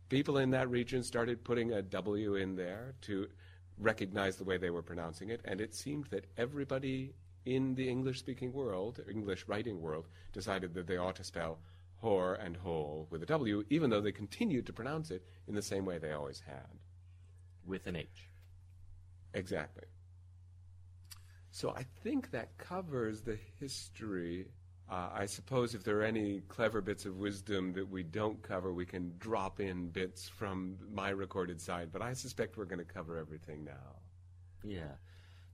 people in that region started putting a W in there to recognize the way they were pronouncing it, and it seemed that everybody in the English speaking world, English writing world, decided that they ought to spell whore and whole with a W, even though they continued to pronounce it in the same way they always had. With an H. Exactly. So I think that covers the history. Uh, I suppose if there are any clever bits of wisdom that we don't cover, we can drop in bits from my recorded side, but I suspect we're going to cover everything now. Yeah.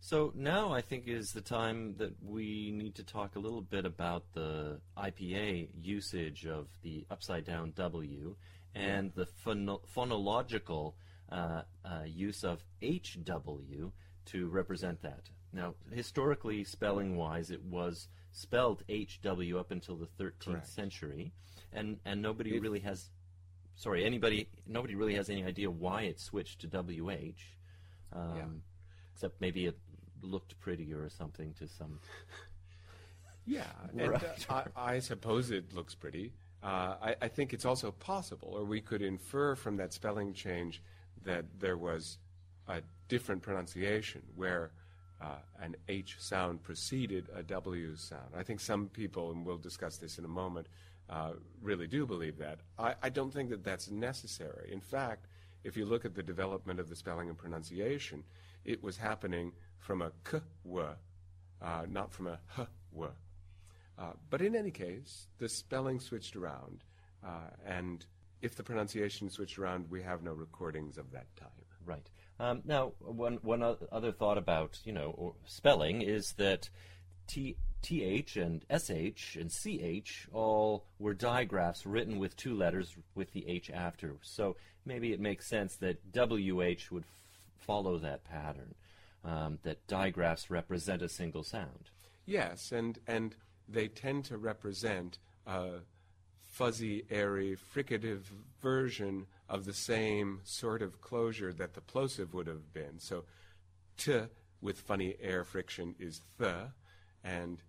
So now I think is the time that we need to talk a little bit about the IPA usage of the upside down W and the phono- phonological uh, uh, use of HW to represent that. Now, historically, spelling wise, it was spelled HW up until the 13th Correct. century, and, and nobody If- really has. Sorry, anybody, nobody really has any idea why it switched to WH. Um, Yeah. Except maybe it looked prettier or something to some. [LAUGHS] Yeah, and Right. uh, I, I suppose it looks pretty. Uh, I, I think it's also possible, or we could infer from that spelling change that there was a different pronunciation where uh, an H sound preceded a W sound. I think some people, and we'll discuss this in a moment, uh, really do believe that. I, I don't think that that's necessary. In fact, if you look at the development of the spelling and pronunciation, it was happening from a k w, uh, not from a h w. Uh, but in any case, the spelling switched around, uh, and if the pronunciation switched around, we have no recordings of that time. Right. Um, now, one one other thought about you know spelling is that T th and sh and ch all were digraphs written with two letters with the h after. So maybe it makes sense that wh would f- follow that pattern. Um, that digraphs represent a single sound. Yes, and and they tend to represent a fuzzy, airy, fricative version of the same sort of closure that the plosive would have been. So, t with funny air friction is th, and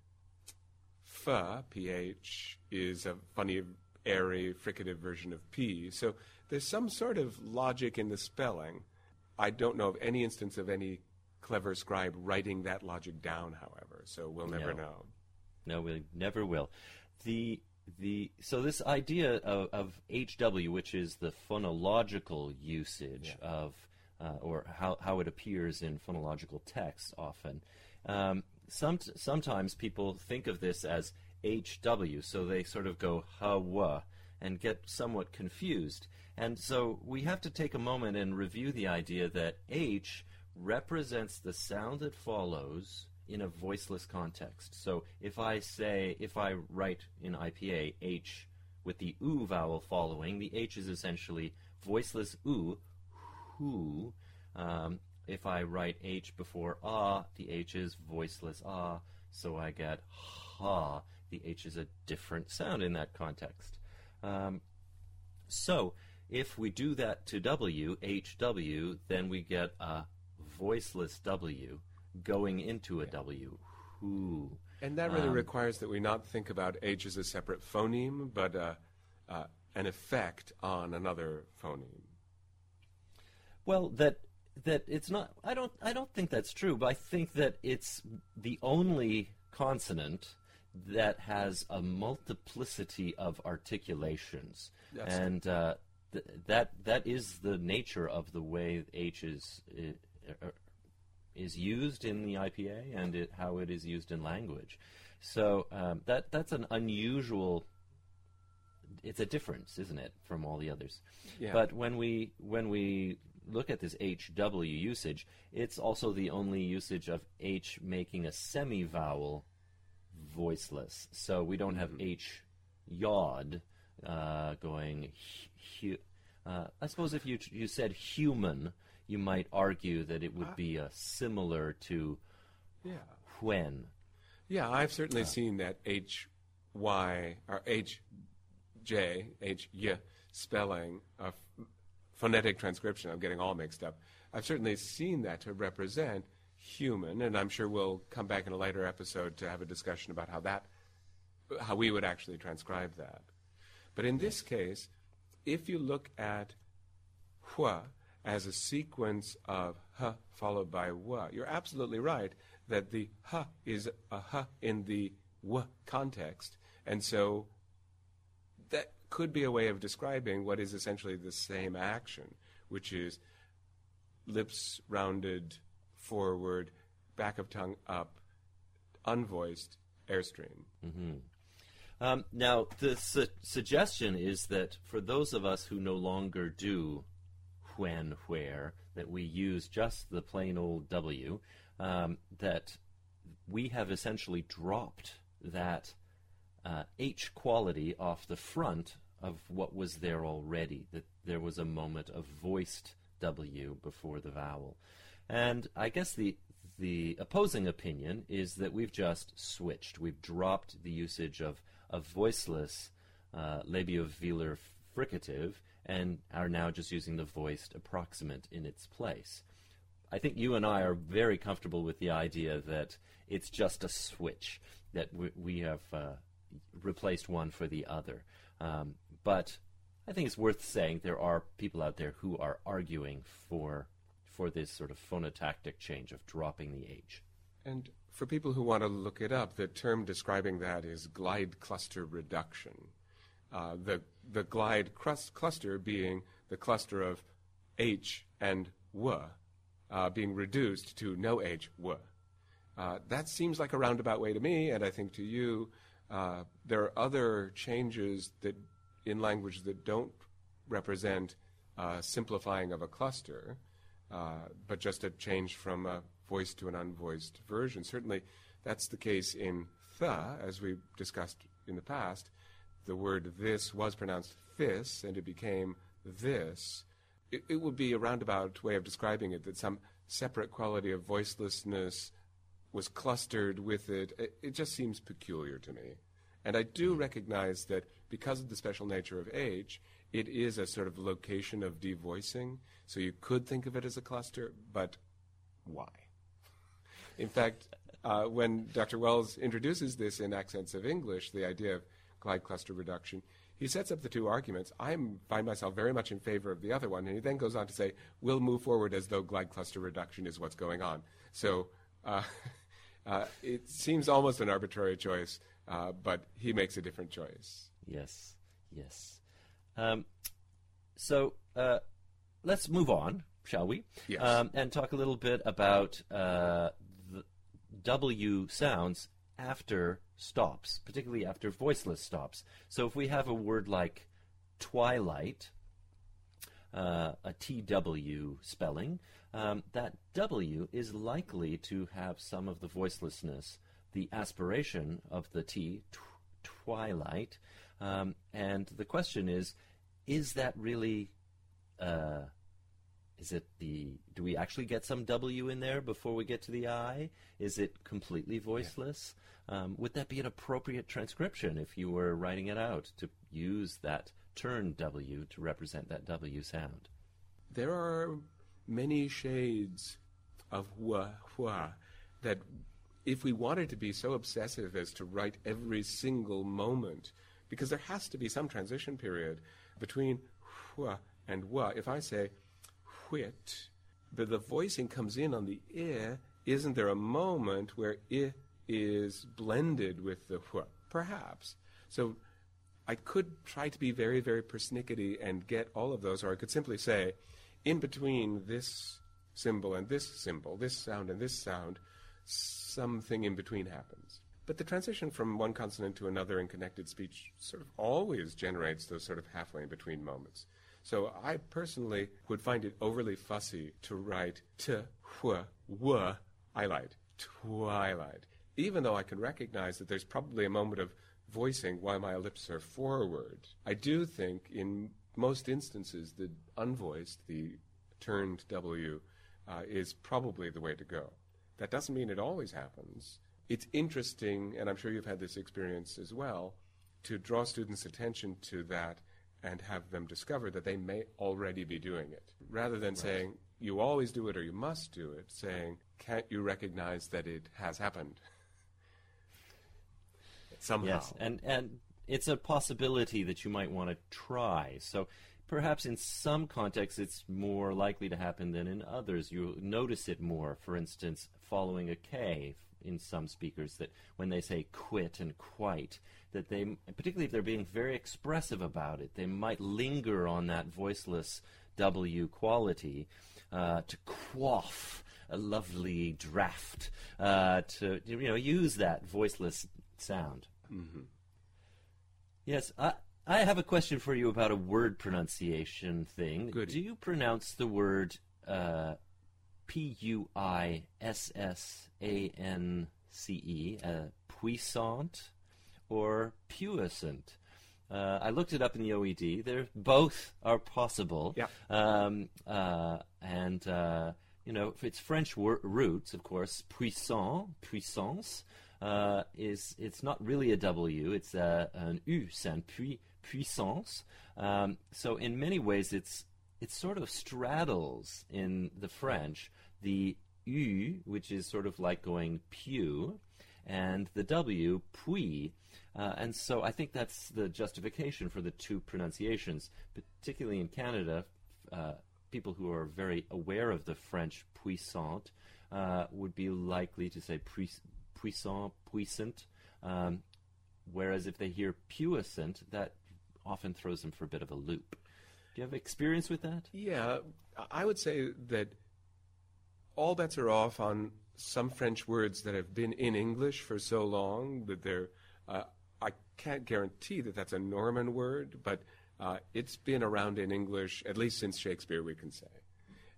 f ph is a funny, airy, fricative version of p. So there's some sort of logic in the spelling. I don't know of any instance of any clever scribe writing that logic down, however. So we'll never No. know. No, we never will. The the so this idea of, of HW, which is the phonological usage Yeah. of uh, or how, how it appears in phonological text often. Um, some, sometimes people think of this as HW, so they sort of go hawa and get somewhat confused. And so we have to take a moment and review the idea that H represents the sound that follows in a voiceless context. So if I say, if I write in IPA H with the oo vowel following, the H is essentially voiceless oo, who. Um, if I write H before ah, the H is voiceless ah, so I get ha. The H is a different sound in that context. Um, so if we do that to W, HW, then we get a voiceless W going into a W. Who. And that really Um, requires that we not think about H as a separate phoneme, but uh, uh, an effect on another phoneme. Well, that that it's not. I don't. I don't think that's true. But I think that it's the only consonant that has a multiplicity of articulations, That's- and uh, th- that that is the nature of the way H is uh, is used in the IPA and it, how it is used in language. So um, that that's an unusual. It's a difference, isn't it, from all the others? Yeah. But when we when we look at this HW usage, it's also the only usage of H making a semi-vowel voiceless. So we don't have H yod uh, going. Hu- uh, I suppose if you you said human, you might argue that it would be uh, similar to Yeah. when. Yeah, I've certainly seen that H Y or H J H Y spelling of phonetic transcription. I'm getting all mixed up. I've certainly seen that to represent human, and I'm sure we'll come back in a later episode to have a discussion about how that how we would actually transcribe that. But in this case, if you look at hua as a sequence of h followed by wa, you're absolutely right that the h is a h in the w context, and so that could be a way of describing what is essentially the same action, which is lips rounded forward, back of tongue up, unvoiced airstream. Um, now, the su- suggestion is that for those of us who no longer do when, where, that we use just the plain old W, um, that we have essentially dropped that uh, H quality off the front of what was there already, that there was a moment of voiced W before the vowel. And I guess the the opposing opinion is that we've just switched. We've dropped the usage of, a voiceless uh, labiovelar fricative and are now just using the voiced approximant in its place. I think you and I are very comfortable with the idea that it's just a switch, that we, we have uh, replaced one for the other. Um, but I think it's worth saying there are people out there who are arguing for for this sort of phonotactic change of dropping the H. And for people who want to look it up, the term describing that is glide cluster reduction. Uh, the the glide cluster being the cluster of H and W, uh, being reduced to no H W. Uh, that seems like a roundabout way to me, and I think to you. Uh, there are other changes that in language that don't represent uh, simplifying of a cluster, but just a change from a voiced to an unvoiced version. Certainly, that's the case in th, as we discussed in the past. The word this was pronounced this, and it became this. It, it would be a roundabout way of describing it that some separate quality of voicelessness was clustered with it. It, it just seems peculiar to me. And I do recognize that because of the special nature of age, it is a sort of location of devoicing. So you could think of it as a cluster, but why? In fact, uh, when Dr. Wells introduces this in Accents of English, the idea of glide cluster reduction, he sets up the two arguments. I find myself very much in favor of the other one, and he then goes on to say, we'll move forward as though glide cluster reduction is what's going on. So uh, [LAUGHS] uh, it seems almost an arbitrary choice, uh, but he makes a different choice. Yes, yes. Um, so uh, let's move on, shall we? Yes. Um, and talk a little bit about uh, the W sounds after stops, particularly after voiceless stops. So if we have a word like twilight, uh, a TW spelling, um, that W is likely to have some of the voicelessness, the aspiration of the T, tw- twilight. Um, and the question is, is that really, uh, is it the, do we actually get some W in there before we get to the I? Is it completely voiceless? Um, would that be an appropriate transcription if you were writing it out to use that turn W to represent that W sound? There are many shades of hua hua that if we wanted to be so obsessive as to write every single moment, because there has to be some transition period between hua and wa. If I say whit, the, the voicing comes in on the i, isn't there a moment where i is blended with the hua? Perhaps. So I could try to be very, very persnickety and get all of those, or I could simply say, in between this symbol and this symbol, this sound and this sound, something in between happens. But the transition from one consonant to another in connected speech sort of always generates those sort of halfway in between moments. So I personally would find it overly fussy to write t, twilight, twilight. Even though I can recognize that there's probably a moment of voicing why my lips are forward, I do think in most instances the unvoiced, the turned W, uh, is probably the way to go. That doesn't mean it always happens. It's interesting, and I'm sure you've had this experience as well, to draw students' attention to that and have them discover that they may already be doing it. Rather than saying, you always do it or you must do it, saying, can't you recognize that it has happened? [LAUGHS] Somehow. Yes, and and it's a possibility that you might want to try. So perhaps in some contexts it's more likely to happen than in others. You notice it more, for instance, following a K in some speakers that when they say quit and quite, that they, particularly if they're being very expressive about it, they might linger on that voiceless W quality uh, to quaff a lovely draft, uh, to you know use that voiceless sound. Yes, I, I have a question for you about a word pronunciation thing. Goody. Do you pronounce the word uh, P U I S S A N C E, uh, puissant, or puissant? Uh, I looked it up in the OED. They're both are possible. Yeah. Um, uh, and uh, you know, if it's French wor- roots, of course, puissant, puissance, uh, is it's not really a W. It's a, an U sound, pui, puissance. Um, so in many ways, it's it sort of straddles in the French the U, which is sort of like going pew, and the W, puis. Uh, and so I think that's the justification for the two pronunciations, particularly in Canada. Uh, people who are very aware of the French puissant uh, would be likely to say puissant, puissant. Um, whereas if they hear puissant, that often throws them for a bit of a loop. Do you have experience with that? Yeah, I would say that all bets are off on some French words that have been in English for so long that they're. Uh, I can't guarantee that that's a Norman word, but uh, it's been around in English at least since Shakespeare, we can say.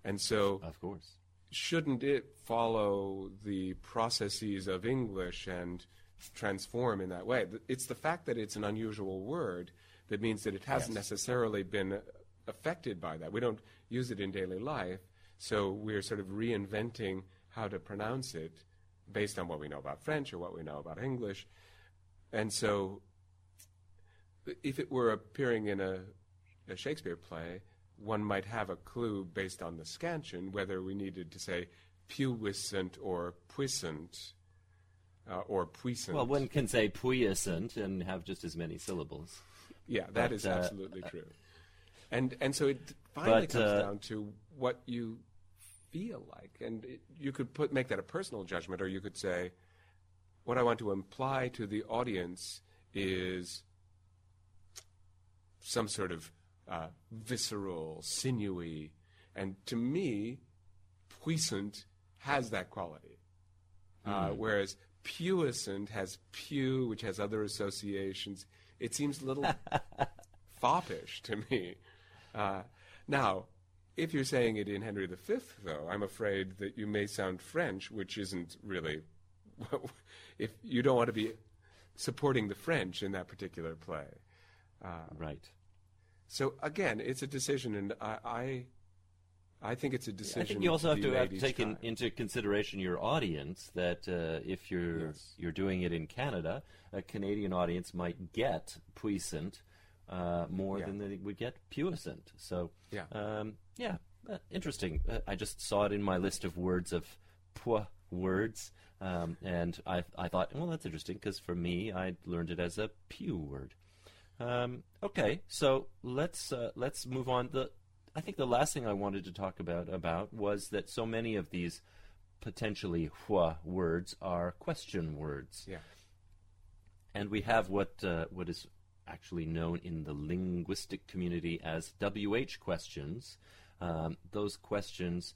And so, Of course. shouldn't it follow the processes of English and transform in that way? It's the fact that it's an unusual word that means that it hasn't Yes. necessarily been affected by that. We don't use it in daily life, so we're sort of reinventing how to pronounce it based on what we know about French or what we know about English. And so, if it were appearing in a, a Shakespeare play, one might have a clue based on the scansion whether we needed to say puissant or puissant uh, or puissant. Well, one can say puissant and have just as many syllables. yeah, that but, is uh, absolutely true. And and so it finally But, comes uh, down to what you feel like, and it, you could put make that a personal judgment, or you could say, what I want to imply to the audience is some sort of uh, visceral, sinewy, and to me, puissant has that quality. Uh, whereas puissant has pew, which has other associations. It seems a little [LAUGHS] foppish to me. Uh, now, if you're saying it in Henry V, though, I'm afraid that you may sound French, which isn't really. [LAUGHS] if you don't want to be supporting the French in that particular play. right. So again, it's a decision, and I, I, I think it's a decision. I think you also have to have take in, into consideration your audience. That uh, if you're Yes. you're doing it in Canada, a Canadian audience might get puissant uh, more Yeah. than they would get puissant. So Yeah. um, yeah, uh, interesting. Uh, I just saw it in my list of words of poi words, um, and I I thought, well, that's interesting because for me, I learned it as a pew word. Um, okay, so let's uh, let's move on. The I think the last thing I wanted to talk about about was that so many of these potentially hua words are question words, Yeah. and we have what uh, what is actually known in the linguistic community as WH questions. Um, those questions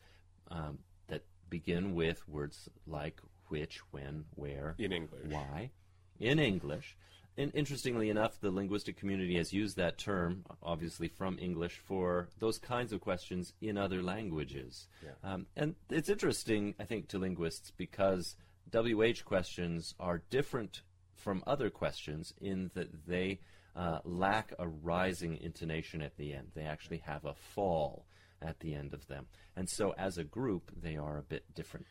um, that begin with words like which, when, where, In English. why, in English. And interestingly enough, the linguistic community has used that term, obviously from English, for those kinds of questions in other languages. Yeah. Um, and it's interesting, I think, to linguists because WH questions are different from other questions in that they uh, lack a rising intonation at the end. They actually have a fall at the end of them. And so, as a group, they are a bit different.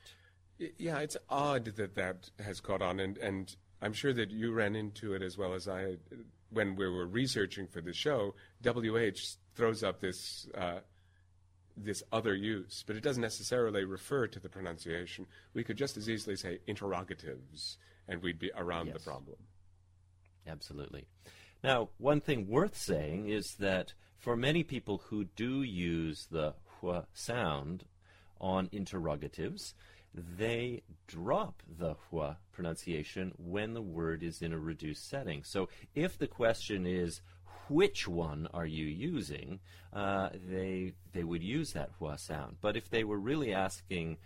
Yeah, it's odd that that has caught on, and, and I'm sure that you ran into it as well as I. When we were researching for the show, WH throws up this uh, this other use, but it doesn't necessarily refer to the pronunciation. We could just as easily say interrogatives, and we'd be around Yes. the problem. Absolutely. Now, one thing worth saying is that for many people who do use the hua sound on interrogatives, they drop the hua pronunciation when the word is in a reduced setting. So if the question is, which one are you using? Uh, they they would use that hua sound. But if they were really asking,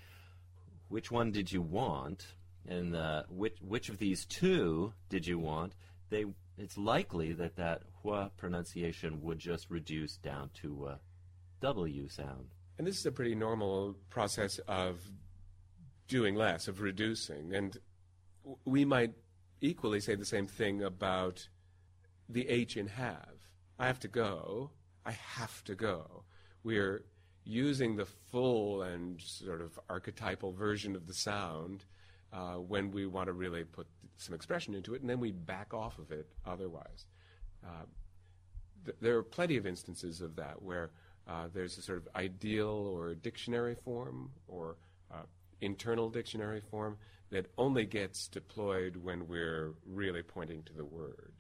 which one did you want, and uh, which which of these two did you want? They it's likely that that hua pronunciation would just reduce down to a w sound. And this is a pretty normal process of doing less, of reducing. And we might equally say the same thing about the H in have. I have to go. I have to go. We're using the full and sort of archetypal version of the sound uh, when we want to really put some expression into it, and then we back off of it otherwise. Uh, th- there are plenty of instances of that where uh, there's a sort of ideal or dictionary form or uh, internal dictionary form that only gets deployed when we're really pointing to the word.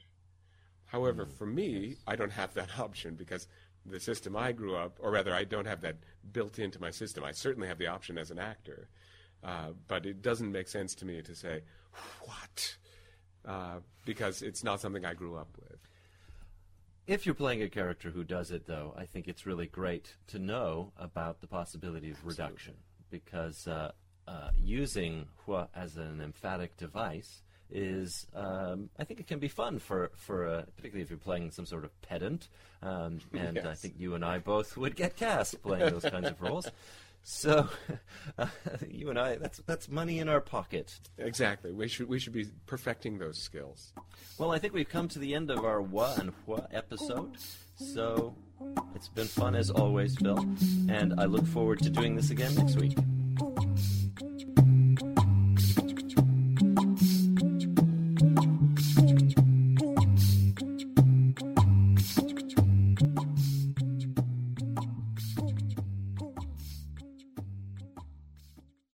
However, for me, I don't have that [LAUGHS] option because the system I grew up, or rather, I don't have that built into my system. I certainly have the option as an actor, uh, but it doesn't make sense to me to say, what? Uh, because it's not something I grew up with. If you're playing a character who does it, though, I think it's really great to know about the possibility of reduction because uh, uh, using hua as an emphatic device is, um, I think, it can be fun for for uh, particularly if you're playing some sort of pedant, um, and I think you and I both would get cast playing those kinds of roles. [LAUGHS] So, [LAUGHS] uh, you and I, that's that's money in our pocket. Exactly. We should we should be perfecting those skills. Well, I think we've come to the end of our what and what episode. So it's been fun as always, Phil. And I look forward to doing this again next week.